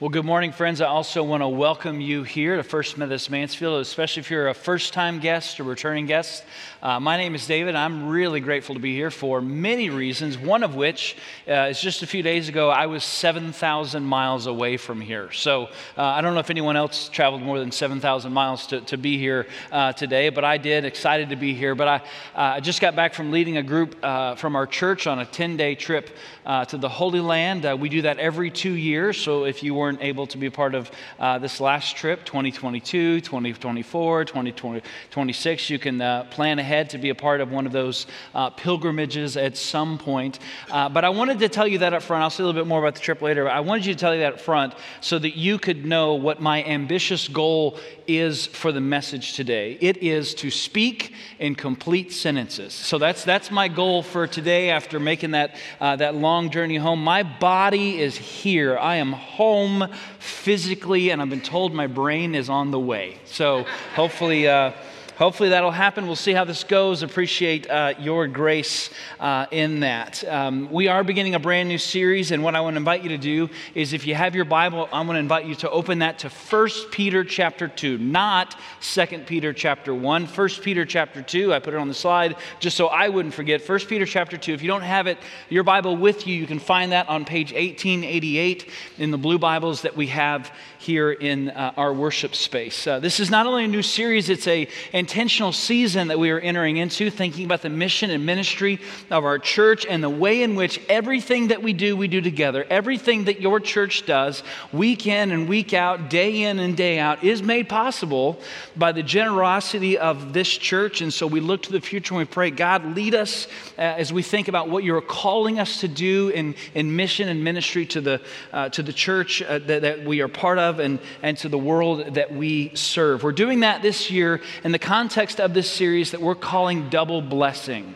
Well, good morning, friends. I also want to welcome you here to First Methodist Mansfield, especially if you're a first time guest or returning guest. Uh, my name is David. I'm really grateful to be here for many reasons, one of which uh, is just a few days ago, I was 7,000 miles away from here. So uh, I don't know if anyone else traveled more than 7,000 miles to, to be here uh, today, but I did. Excited to be here. But I, uh, I just got back from leading a group uh, from our church on a 10 day trip to the Holy Land. we do that every two years. So if you weren't able to be a part of this last trip, 2022, 2024, 2026, you can plan ahead ahead to be a part of one of those uh, pilgrimages at some point. Uh, but I wanted to tell you that up front. I'll say a little bit more about the trip later. But I wanted you to tell you that up front so that you could know what my ambitious goal is for the message today. It is to speak in complete sentences. So that's, that's my goal for today after making that, uh, that long journey home. My body is here. I am home physically, and I've been told my brain is on the way. So hopefully, uh, hopefully that'll happen. We'll see how this goes. Appreciate uh, your grace uh, in that. Um, we are beginning a brand new series, and what I want to invite you to do is if you have your Bible, I'm going to invite you to open that to 1 Peter chapter 2, not 2 Peter chapter 1. 1 Peter chapter 2, I put it on the slide just so I wouldn't forget. 1 Peter chapter 2. If you don't have it, your Bible with you, you can find that on page 1888 in the blue Bibles that we have here in uh, our worship space. Uh, this is not only a new series, it's a intentional season that we are entering into, thinking about the mission and ministry of our church and the way in which everything that we do, we do together. Everything that your church does, week in and week out, day in and day out, is made possible by the generosity of this church. And so we look to the future and we pray, God, lead us uh, as we think about what you're calling us to do in, in mission and ministry to the, uh, to the church uh, that, that we are part of and, and to the world that we serve. We're doing that this year in the context context of this series that we're calling double blessing.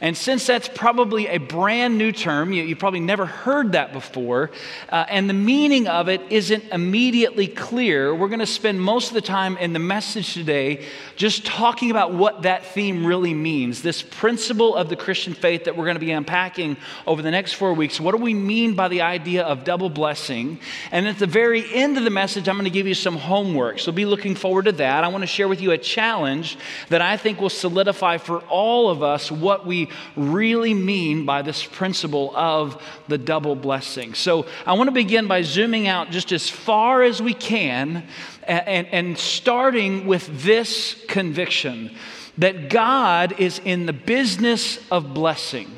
And since that's probably a brand new term, you, you probably never heard that before, uh, and the meaning of it isn't immediately clear, we're going to spend most of the time in the message today just talking about what that theme really means. This principle of the Christian faith that we're going to be unpacking over the next four weeks. What do we mean by the idea of double blessing? And at the very end of the message, I'm going to give you some homework. So be looking forward to that. I want to share with you a challenge that I think will solidify for all of us what we really mean by this principle of the double blessing. So I want to begin by zooming out just as far as we can and, and starting with this conviction that God is in the business of blessing.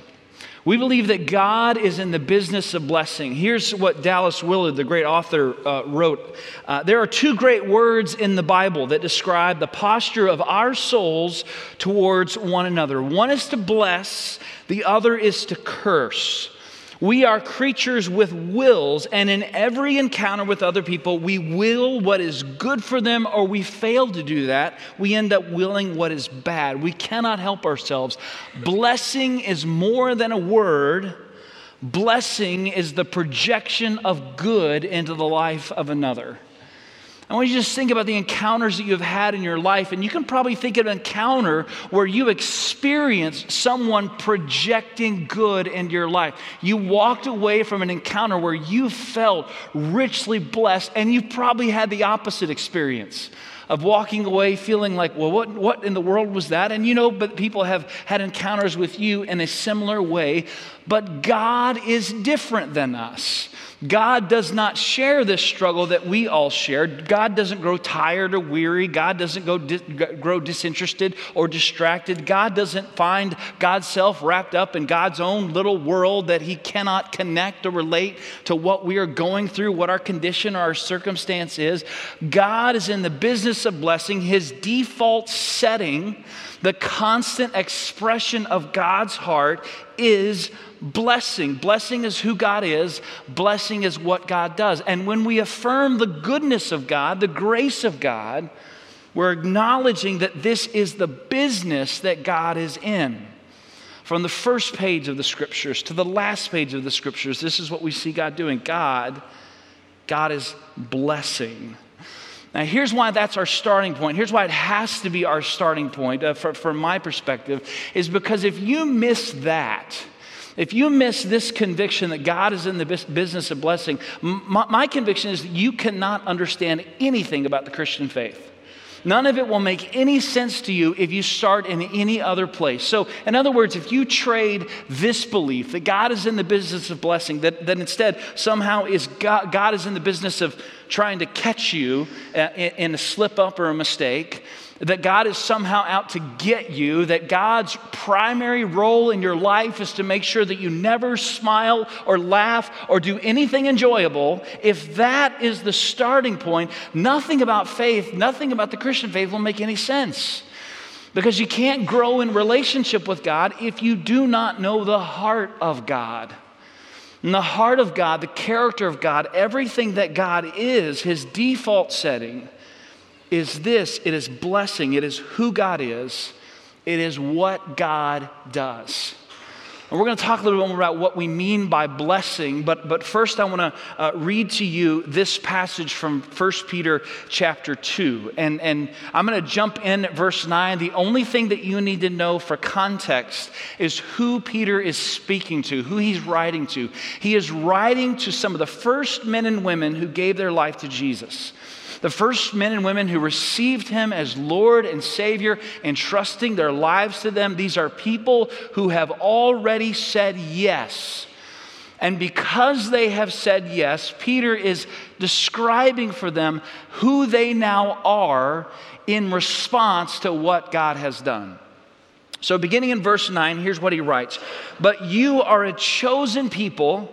We believe that God is in the business of blessing. Here's what Dallas Willard, the great author, uh, wrote uh, There are two great words in the Bible that describe the posture of our souls towards one another one is to bless, the other is to curse. We are creatures with wills, and in every encounter with other people, we will what is good for them, or we fail to do that. We end up willing what is bad. We cannot help ourselves. Blessing is more than a word, blessing is the projection of good into the life of another. I want you to just think about the encounters that you've had in your life, and you can probably think of an encounter where you experienced someone projecting good into your life. You walked away from an encounter where you felt richly blessed, and you probably had the opposite experience of walking away feeling like, well, what, what in the world was that? And you know, but people have had encounters with you in a similar way. But God is different than us. God does not share this struggle that we all share. God doesn't grow tired or weary. God doesn't go di- grow disinterested or distracted. God doesn't find God's self wrapped up in God's own little world that he cannot connect or relate to what we are going through, what our condition or our circumstance is. God is in the business of blessing. His default setting, the constant expression of God's heart, is blessing. Blessing is who God is, blessing is what God does. And when we affirm the goodness of God, the grace of God, we're acknowledging that this is the business that God is in. From the first page of the scriptures to the last page of the scriptures, this is what we see God doing. God, God is blessing. Now, here's why that's our starting point. Here's why it has to be our starting point uh, for, from my perspective, is because if you miss that, If you miss this conviction that God is in the business of blessing, my, my conviction is that you cannot understand anything about the Christian faith. None of it will make any sense to you if you start in any other place. So, in other words, if you trade this belief that God is in the business of blessing, that, that instead somehow is God, God is in the business of trying to catch you uh, in, in a slip up or a mistake, that God is somehow out to get you, that God's primary role in your life is to make sure that you never smile or laugh or do anything enjoyable, if that is the starting point, nothing about faith, nothing about the Christian faith will make any sense. Because you can't grow in relationship with God if you do not know the heart of God. And the heart of God, the character of God, everything that God is, his default setting is this it is blessing, it is who God is, it is what God does. And we're going to talk a little bit more about what we mean by blessing, but, but first I want to uh, read to you this passage from 1 Peter chapter 2. And, and I'm going to jump in at verse 9. The only thing that you need to know for context is who Peter is speaking to, who he's writing to. He is writing to some of the first men and women who gave their life to Jesus the first men and women who received him as Lord and Savior, entrusting their lives to them. These are people who have already said yes. And because they have said yes, Peter is describing for them who they now are in response to what God has done. So, beginning in verse 9, here's what he writes But you are a chosen people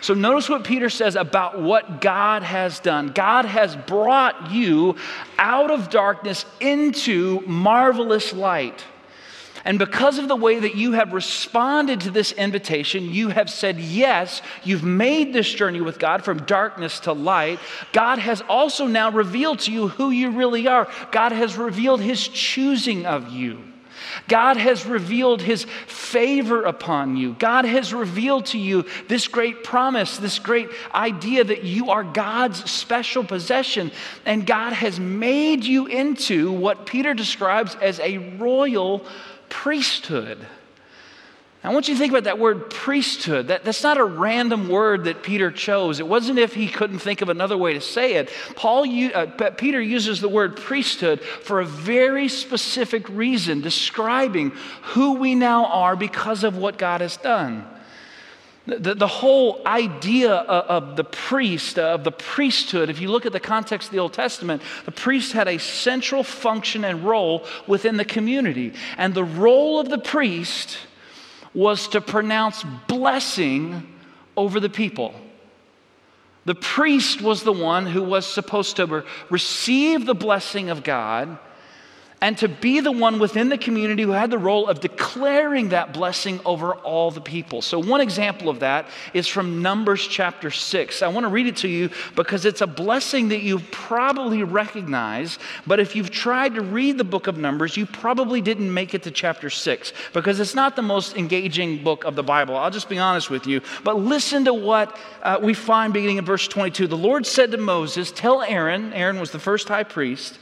So notice what Peter says about what God has done. God has brought you out of darkness into marvelous light. And because of the way that you have responded to this invitation, you have said yes, you've made this journey with God from darkness to light. God has also now revealed to you who you really are. God has revealed his choosing of you. God has revealed his favor upon you. God has revealed to you this great promise, this great idea that you are God's special possession. And God has made you into what Peter describes as a royal priesthood. I want you to think about that word priesthood. That, that's not a random word that Peter chose. It wasn't if he couldn't think of another way to say it. Paul, uh, Peter uses the word priesthood for a very specific reason, describing who we now are because of what God has done. The, the whole idea of, of the priest, of the priesthood, if you look at the context of the Old Testament, the priest had a central function and role within the community. And the role of the priest was to pronounce blessing over the people. The priest was the one who was supposed to receive the blessing of God and to be the one within the community who had the role of declaring that blessing over all the people. So, one example of that is from Numbers chapter 6. I want to read it to you because it's a blessing that you probably recognize, but if you've tried to read the book of Numbers, you probably didn't make it to chapter 6 because it's not the most engaging book of the Bible. I'll just be honest with you. But listen to what uh, we find beginning in verse 22. The Lord said to Moses, Tell Aaron, Aaron was the first high priest,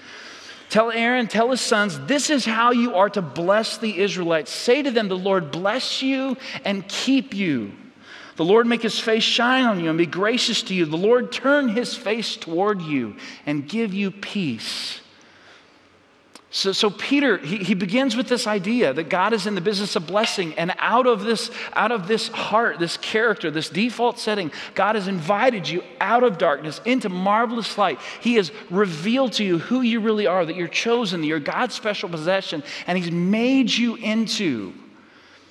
Tell Aaron, tell his sons, this is how you are to bless the Israelites. Say to them, The Lord bless you and keep you. The Lord make his face shine on you and be gracious to you. The Lord turn his face toward you and give you peace. So, so Peter, he, he begins with this idea that God is in the business of blessing. And out of this, out of this heart, this character, this default setting, God has invited you out of darkness into marvelous light. He has revealed to you who you really are, that you're chosen, that you're God's special possession, and He's made you into,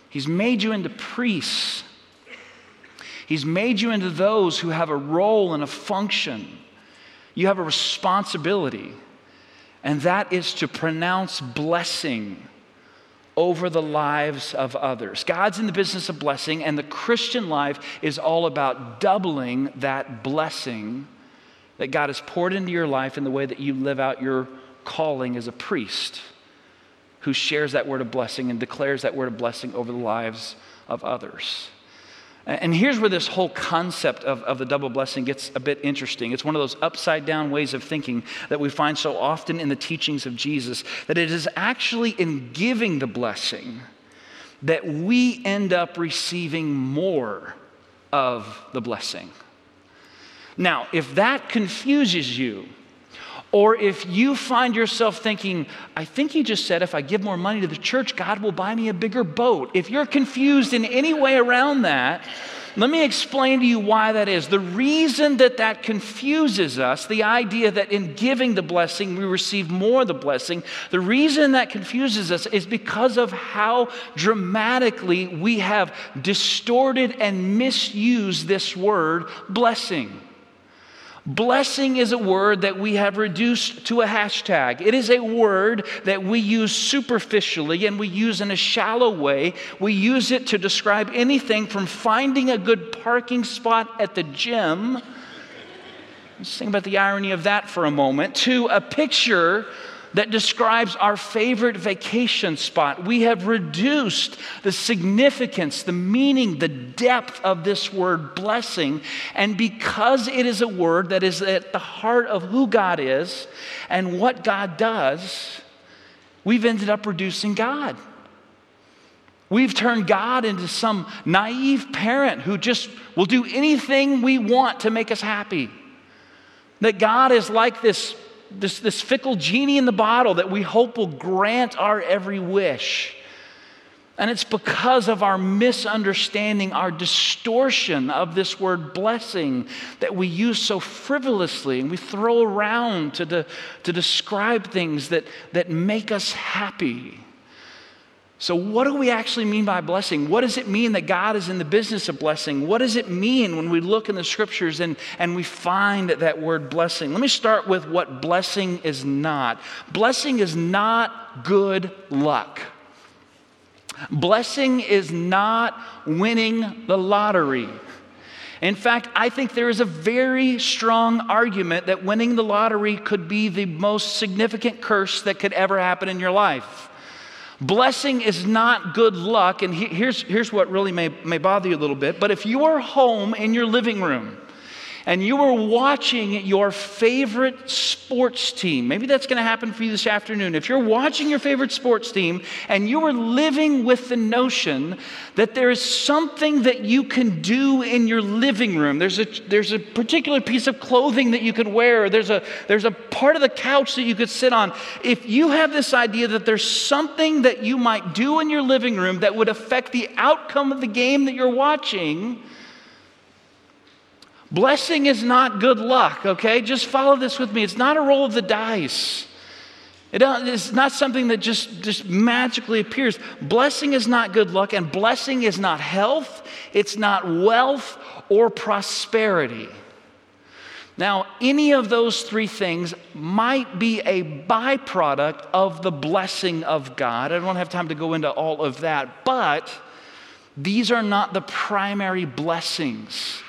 He's made you into priests. He's made you into those who have a role and a function. You have a responsibility and that is to pronounce blessing over the lives of others. God's in the business of blessing, and the Christian life is all about doubling that blessing that God has poured into your life in the way that you live out your calling as a priest who shares that word of blessing and declares that word of blessing over the lives of others. And here's where this whole concept of, of the double blessing gets a bit interesting. It's one of those upside down ways of thinking that we find so often in the teachings of Jesus, that it is actually in giving the blessing that we end up receiving more of the blessing. Now, if that confuses you, or if you find yourself thinking, I think he just said if I give more money to the church, God will buy me a bigger boat. If you're confused in any way around that, let me explain to you why that is. The reason that that confuses us, the idea that in giving the blessing we receive more of the blessing, the reason that confuses us is because of how dramatically we have distorted and misused this word blessing. Blessing is a word that we have reduced to a hashtag. It is a word that we use superficially and we use in a shallow way. We use it to describe anything from finding a good parking spot at the gym. Let's think about the irony of that for a moment, to a picture that describes our favorite vacation spot. We have reduced the significance, the meaning, the depth of this word blessing. And because it is a word that is at the heart of who God is and what God does, we've ended up reducing God. We've turned God into some naive parent who just will do anything we want to make us happy. That God is like this this, this fickle genie in the bottle that we hope will grant our every wish. And it's because of our misunderstanding, our distortion of this word blessing that we use so frivolously and we throw around to, de, to describe things that, that make us happy. So, what do we actually mean by blessing? What does it mean that God is in the business of blessing? What does it mean when we look in the scriptures and, and we find that word blessing? Let me start with what blessing is not. Blessing is not good luck. Blessing is not winning the lottery. In fact, I think there is a very strong argument that winning the lottery could be the most significant curse that could ever happen in your life. Blessing is not good luck, and here's, here's what really may, may bother you a little bit. But if you are home in your living room and you are watching your favorite sports team, maybe that's going to happen for you this afternoon. If you're watching your favorite sports team and you are living with the notion that there is something that you can do in your living room, there's a, there's a particular piece of clothing that you could wear, there's a, there's a part of the couch that you could sit on. If you have this idea that there's something that you might do in your living room that would affect the outcome of the game that you're watching, Blessing is not good luck, okay? Just follow this with me. It's not a roll of the dice. Uh, it's not something that just, just magically appears. Blessing is not good luck, and blessing is not health, it's not wealth or prosperity. Now, any of those three things might be a byproduct of the blessing of God. I don't have time to go into all of that, but these are not the primary blessings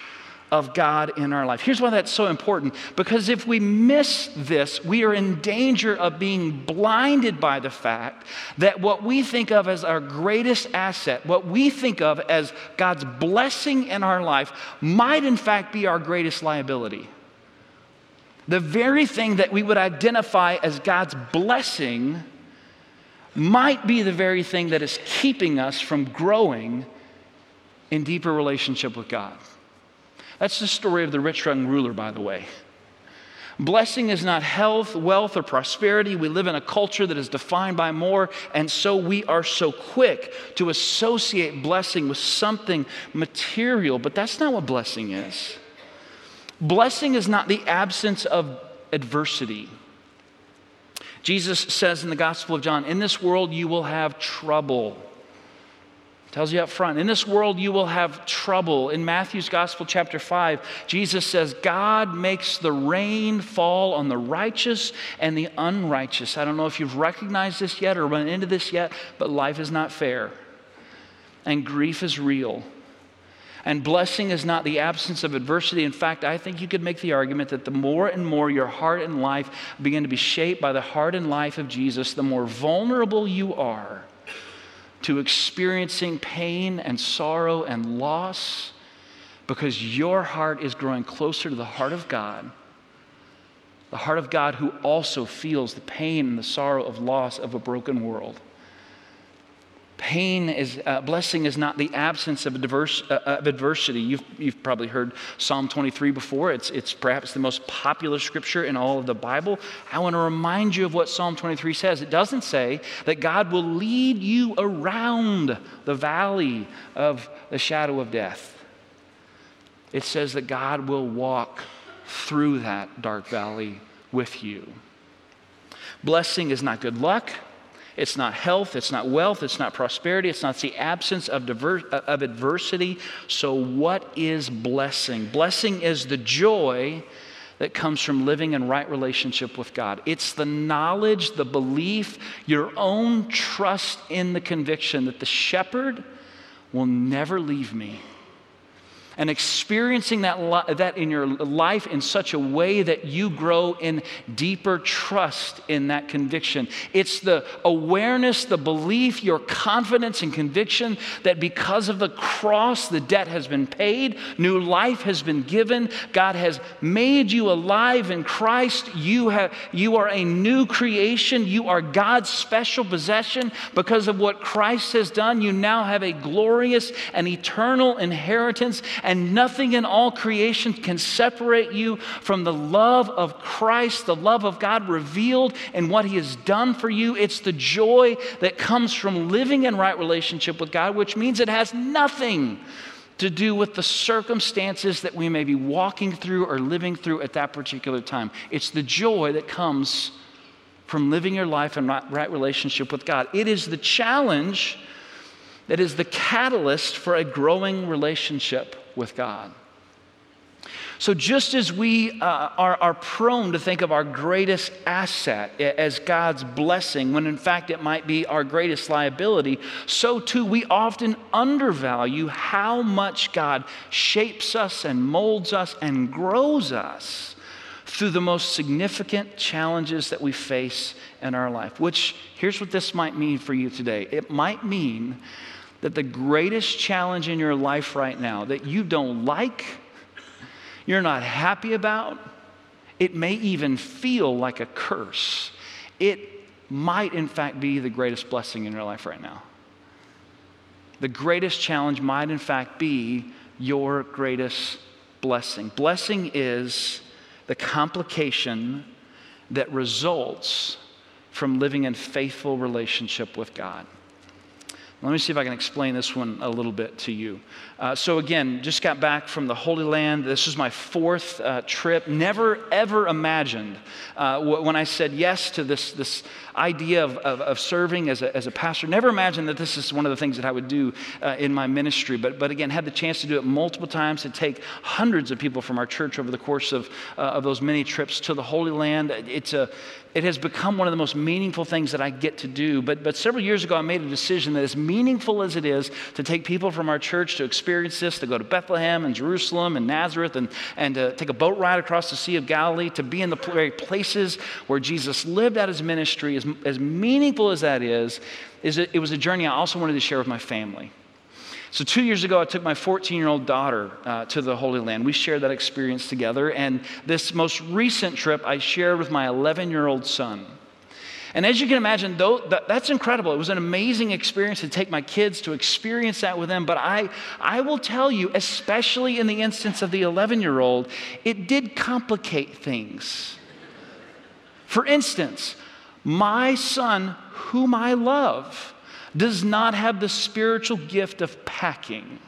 of God in our life. Here's why that's so important because if we miss this, we are in danger of being blinded by the fact that what we think of as our greatest asset, what we think of as God's blessing in our life, might in fact be our greatest liability. The very thing that we would identify as God's blessing might be the very thing that is keeping us from growing in deeper relationship with God. That's the story of the rich young ruler, by the way. Blessing is not health, wealth, or prosperity. We live in a culture that is defined by more, and so we are so quick to associate blessing with something material, but that's not what blessing is. Blessing is not the absence of adversity. Jesus says in the Gospel of John, In this world you will have trouble. Tells you up front. In this world, you will have trouble. In Matthew's Gospel, chapter 5, Jesus says, God makes the rain fall on the righteous and the unrighteous. I don't know if you've recognized this yet or run into this yet, but life is not fair. And grief is real. And blessing is not the absence of adversity. In fact, I think you could make the argument that the more and more your heart and life begin to be shaped by the heart and life of Jesus, the more vulnerable you are to experiencing pain and sorrow and loss because your heart is growing closer to the heart of God. The heart of God who also feels the pain and the sorrow of loss of a broken world. Pain is, uh, blessing is not the absence of, diverse, uh, of adversity. You've, you've probably heard Psalm 23 before. It's, it's perhaps the most popular scripture in all of the Bible. I want to remind you of what Psalm 23 says. It doesn't say that God will lead you around the valley of the shadow of death, it says that God will walk through that dark valley with you. Blessing is not good luck. It's not health, it's not wealth, it's not prosperity, it's not the absence of, diver- of adversity. So, what is blessing? Blessing is the joy that comes from living in right relationship with God. It's the knowledge, the belief, your own trust in the conviction that the shepherd will never leave me and experiencing that, li- that in your life in such a way that you grow in deeper trust in that conviction. It's the awareness, the belief, your confidence and conviction that because of the cross, the debt has been paid, new life has been given, God has made you alive in Christ. You, have, you are a new creation, you are God's special possession. Because of what Christ has done, you now have a glorious and eternal inheritance and nothing in all creation can separate you from the love of Christ, the love of God revealed in what He has done for you. It's the joy that comes from living in right relationship with God, which means it has nothing to do with the circumstances that we may be walking through or living through at that particular time. It's the joy that comes from living your life in right relationship with God. It is the challenge that is the catalyst for a growing relationship with God. So, just as we uh, are, are prone to think of our greatest asset as God's blessing, when in fact it might be our greatest liability, so too we often undervalue how much God shapes us and molds us and grows us through the most significant challenges that we face in our life. Which, here's what this might mean for you today it might mean that the greatest challenge in your life right now that you don't like, you're not happy about, it may even feel like a curse. It might, in fact, be the greatest blessing in your life right now. The greatest challenge might, in fact, be your greatest blessing. Blessing is the complication that results from living in faithful relationship with God. Let me see if I can explain this one a little bit to you. Uh, so, again, just got back from the Holy Land. This is my fourth uh, trip. Never, ever imagined uh, when I said yes to this, this idea of, of, of, serving as a, as a pastor. Never imagined that this is one of the things that I would do uh, in my ministry. But, but again, had the chance to do it multiple times to take hundreds of people from our church over the course of, uh, of those many trips to the Holy Land. It's a, it has become one of the most meaningful things that I get to do. But, but several years ago, I made a decision that as meaningful as it is to take people from our church to experience this, to go to Bethlehem and Jerusalem and Nazareth and, and to take a boat ride across the Sea of Galilee, to be in the very places where Jesus lived out his ministry, as, as meaningful as that is, is it, it was a journey I also wanted to share with my family. So, two years ago, I took my 14 year old daughter uh, to the Holy Land. We shared that experience together. And this most recent trip, I shared with my 11 year old son. And as you can imagine, though, that's incredible. It was an amazing experience to take my kids to experience that with them. But I, I will tell you, especially in the instance of the 11 year old, it did complicate things. For instance, my son, whom I love, does not have the spiritual gift of packing.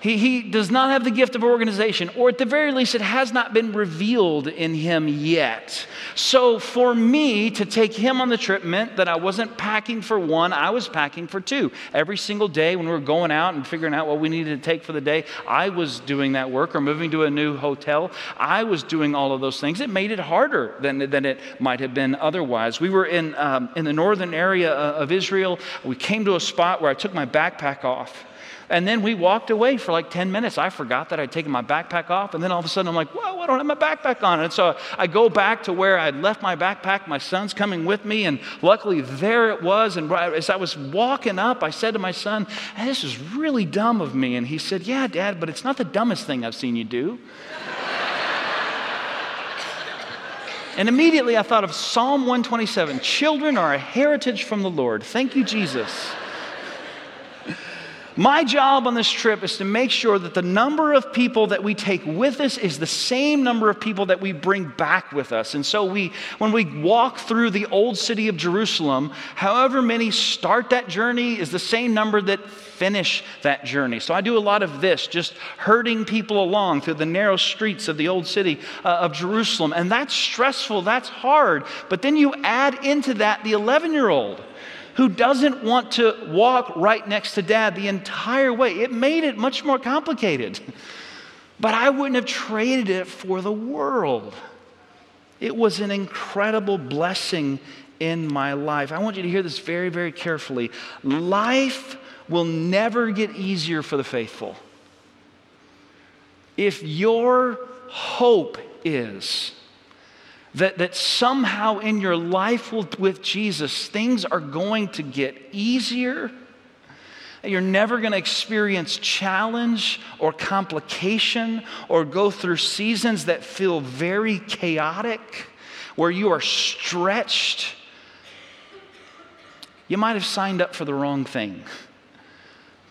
He, he does not have the gift of organization, or at the very least, it has not been revealed in him yet. So, for me to take him on the trip meant that I wasn't packing for one, I was packing for two. Every single day when we were going out and figuring out what we needed to take for the day, I was doing that work, or moving to a new hotel. I was doing all of those things. It made it harder than, than it might have been otherwise. We were in, um, in the northern area uh, of Israel. We came to a spot where I took my backpack off And then we walked away for like 10 minutes. I forgot that I'd taken my backpack off. And then all of a sudden I'm like, whoa, I don't have my backpack on. And so I go back to where I'd left my backpack. My son's coming with me. And luckily there it was. And as I was walking up, I said to my son, hey, this is really dumb of me. And he said, yeah, dad, but it's not the dumbest thing I've seen you do. And immediately I thought of Psalm 127 Children are a heritage from the Lord. Thank you, Jesus. My job on this trip is to make sure that the number of people that we take with us is the same number of people that we bring back with us. And so we when we walk through the old city of Jerusalem, however many start that journey is the same number that finish that journey. So I do a lot of this, just herding people along through the narrow streets of the old city uh, of Jerusalem. And that's stressful, that's hard. But then you add into that the 11 year old who doesn't want to walk right next to dad the entire way. It made it much more complicated. But I wouldn't have traded it for the world. It was an incredible blessing in my life. I want you to hear this very, very carefully. Life will never get easier for the faithful. If your hope is that, that somehow in your life with Jesus, things are going to get easier. You're never going to experience challenge or complication or go through seasons that feel very chaotic, where you are stretched. You might have signed up for the wrong thing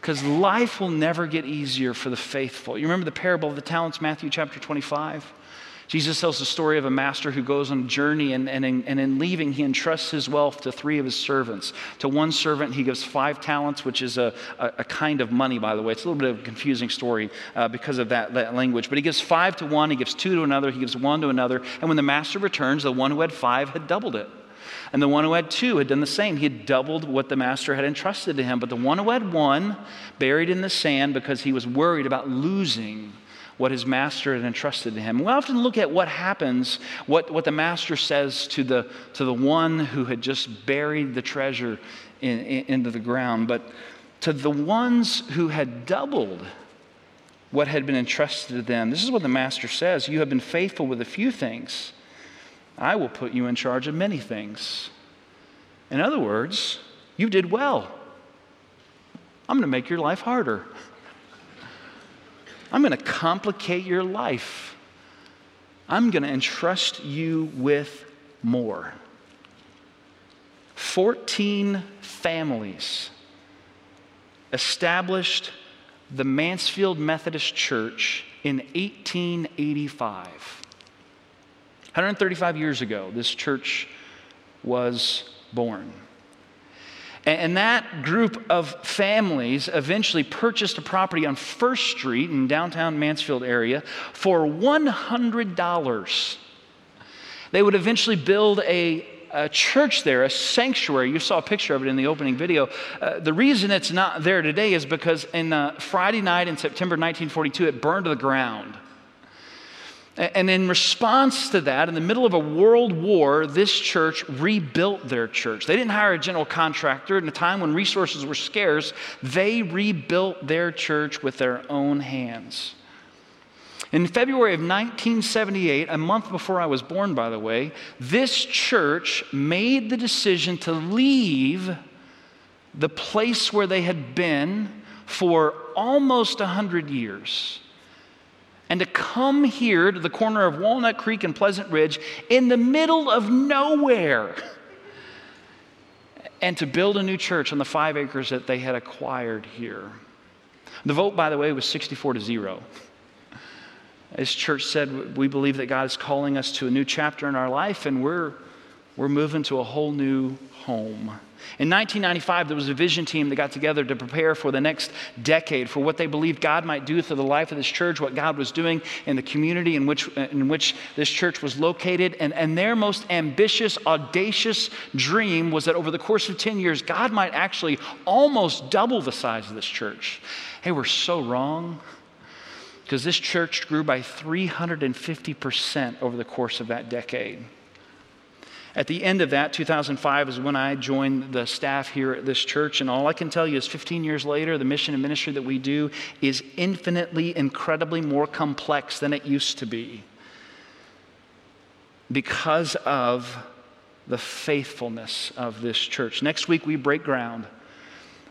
because life will never get easier for the faithful. You remember the parable of the talents, Matthew chapter 25? Jesus tells the story of a master who goes on a journey, and, and, in, and in leaving, he entrusts his wealth to three of his servants. To one servant, he gives five talents, which is a, a, a kind of money, by the way. It's a little bit of a confusing story uh, because of that, that language. But he gives five to one, he gives two to another, he gives one to another. And when the master returns, the one who had five had doubled it. And the one who had two had done the same. He had doubled what the master had entrusted to him. But the one who had one buried in the sand because he was worried about losing what his master had entrusted to him. We often look at what happens, what, what the master says to the, to the one who had just buried the treasure in, in, into the ground. But to the ones who had doubled what had been entrusted to them, this is what the master says You have been faithful with a few things, I will put you in charge of many things. In other words, you did well. I'm going to make your life harder. I'm going to complicate your life. I'm going to entrust you with more. 14 families established the Mansfield Methodist Church in 1885. 135 years ago, this church was born. And that group of families eventually purchased a property on First Street in downtown Mansfield area for $100. They would eventually build a, a church there, a sanctuary. You saw a picture of it in the opening video. Uh, the reason it's not there today is because in uh, Friday night in September 1942, it burned to the ground. And in response to that, in the middle of a world war, this church rebuilt their church. They didn't hire a general contractor. In a time when resources were scarce, they rebuilt their church with their own hands. In February of 1978, a month before I was born, by the way, this church made the decision to leave the place where they had been for almost 100 years and to come here to the corner of Walnut Creek and Pleasant Ridge in the middle of nowhere and to build a new church on the five acres that they had acquired here. The vote, by the way, was 64 to 0. This church said, We believe that God is calling us to a new chapter in our life, and we're, we're moving to a whole new home. In 1995, there was a vision team that got together to prepare for the next decade, for what they believed God might do through the life of this church, what God was doing in the community in which, in which this church was located. And, and their most ambitious, audacious dream was that over the course of 10 years, God might actually almost double the size of this church. Hey, we're so wrong because this church grew by 350% over the course of that decade. At the end of that, 2005 is when I joined the staff here at this church, and all I can tell you is 15 years later, the mission and ministry that we do is infinitely, incredibly more complex than it used to be because of the faithfulness of this church. Next week, we break ground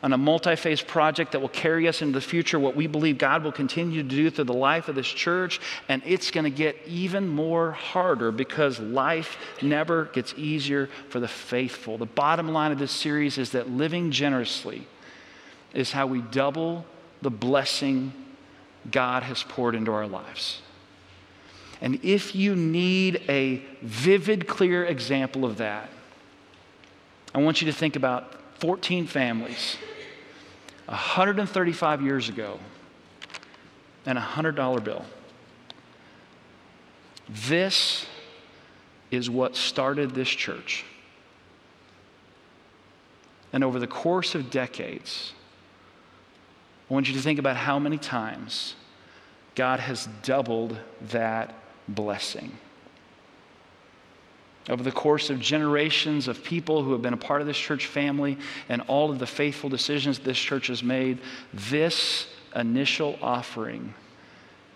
on a multi phase project that will carry us into the future, what we believe God will continue to do through the life of this church. And it's going to get even more harder because life never gets easier for the faithful. The bottom line of this series is that living generously is how we double the blessing God has poured into our lives. And if you need a vivid, clear example of that, I want you to think about 14 families 135 years ago and a $100 bill. This is what started this church. And over the course of decades, I want you to think about how many times God has doubled that blessing over the course of generations of people who have been a part of this church family and all of the faithful decisions this church has made, this initial offering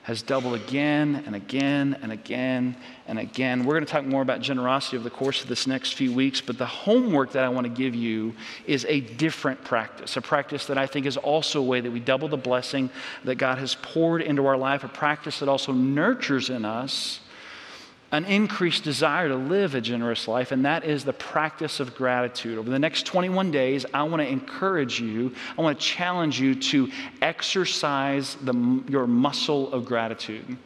has doubled again and again and again and again. We're going to talk more about generosity over the course of this next few weeks, but the homework that I want to give you is a different practice, a practice that I think is also a way that we double the blessing that God has poured into our life, a practice that also nurtures in us an increased desire to live a generous life, and that is the practice of gratitude. Over the next 21 days, I want to encourage you, I want to challenge you to exercise the, your muscle of gratitude.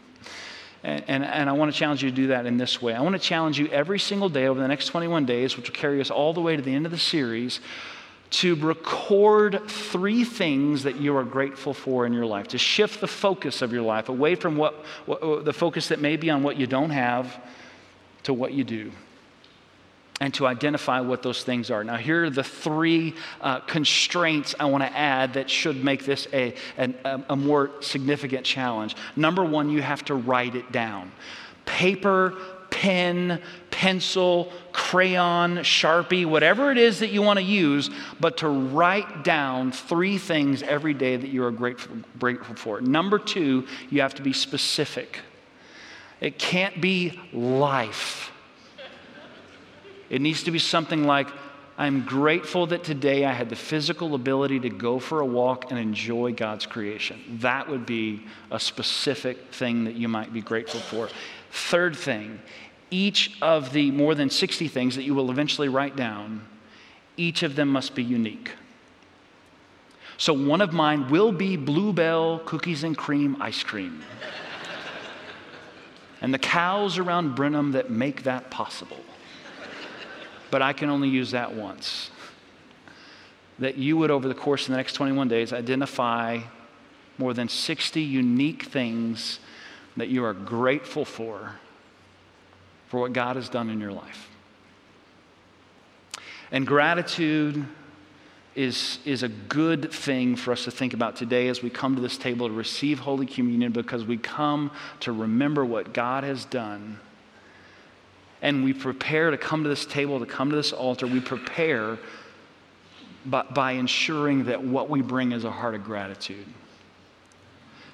And, and, and, I want to challenge you to do that in this way. I want to challenge you every single day over the next 21 days, which will carry us all the way to the end of the series, to record three things that you are grateful for in your life, to shift the focus of your life away from what, what, the focus that may be on what you don't have to what you do, and to identify what those things are. Now, here are the three uh, constraints I want to add that should make this a, a, a more significant challenge. Number one, you have to write it down. Paper, pen, pencil, crayon, sharpie, whatever it is that you want to use, but to write down three things every day that you are grateful, grateful for. Number two, you have to be specific. It can't be life. It needs to be something like, I'm grateful that today I had the physical ability to go for a walk and enjoy God's creation. That would be a specific thing that you might be grateful for. Third thing, each of the more than 60 things that you will eventually write down, each of them must be unique. So one of mine will be Bluebell cookies and cream ice cream. and the cows around Brenham that make that possible. But I can only use that once. That you would, over the course of the next 21 days, identify more than 60 unique things that you are grateful for for what God has done in your life. And gratitude is, is a good thing for us to think about today as we come to this table to receive Holy Communion because we come to remember what God has done. And we prepare to come to this table, to come to this altar. We prepare by, by ensuring that what we bring is a heart of gratitude.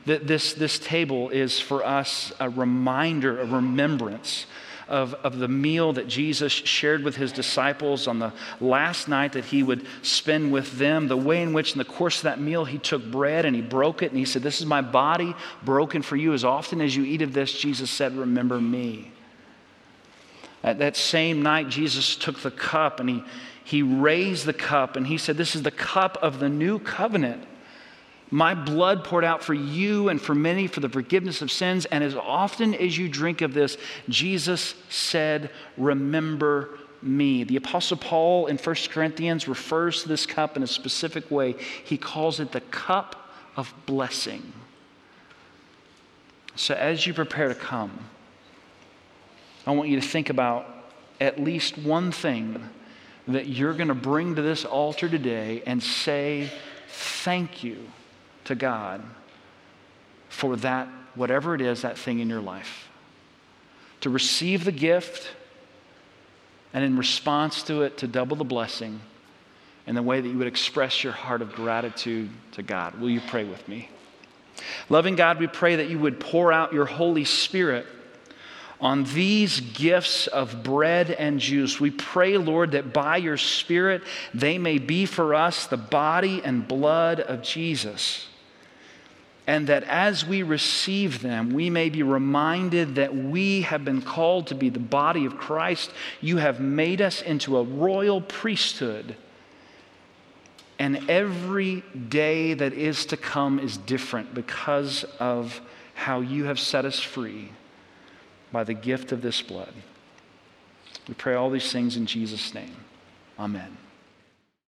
That this, this table is for us a reminder, a remembrance of, of the meal that Jesus shared with his disciples on the last night that he would spend with them, the way in which, in the course of that meal, he took bread and he broke it and he said, This is my body broken for you. As often as you eat of this, Jesus said, Remember me. At that same night, Jesus took the cup and he, he raised the cup and he said, This is the cup of the new covenant my blood poured out for you and for many for the forgiveness of sins. And as often as you drink of this, Jesus said, Remember me. The Apostle Paul in 1 Corinthians refers to this cup in a specific way. He calls it the cup of blessing. So as you prepare to come, I want you to think about at least one thing that you're going to bring to this altar today and say, Thank you to God for that, whatever it is, that thing in your life. To receive the gift and in response to it, to double the blessing in the way that you would express your heart of gratitude to God. Will you pray with me? Loving God, we pray that you would pour out your Holy Spirit on these gifts of bread and juice. We pray, Lord, that by your Spirit they may be for us the body and blood of Jesus. And that as we receive them, we may be reminded that we have been called to be the body of Christ. You have made us into a royal priesthood. And every day that is to come is different because of how you have set us free by the gift of this blood. We pray all these things in Jesus' name. Amen.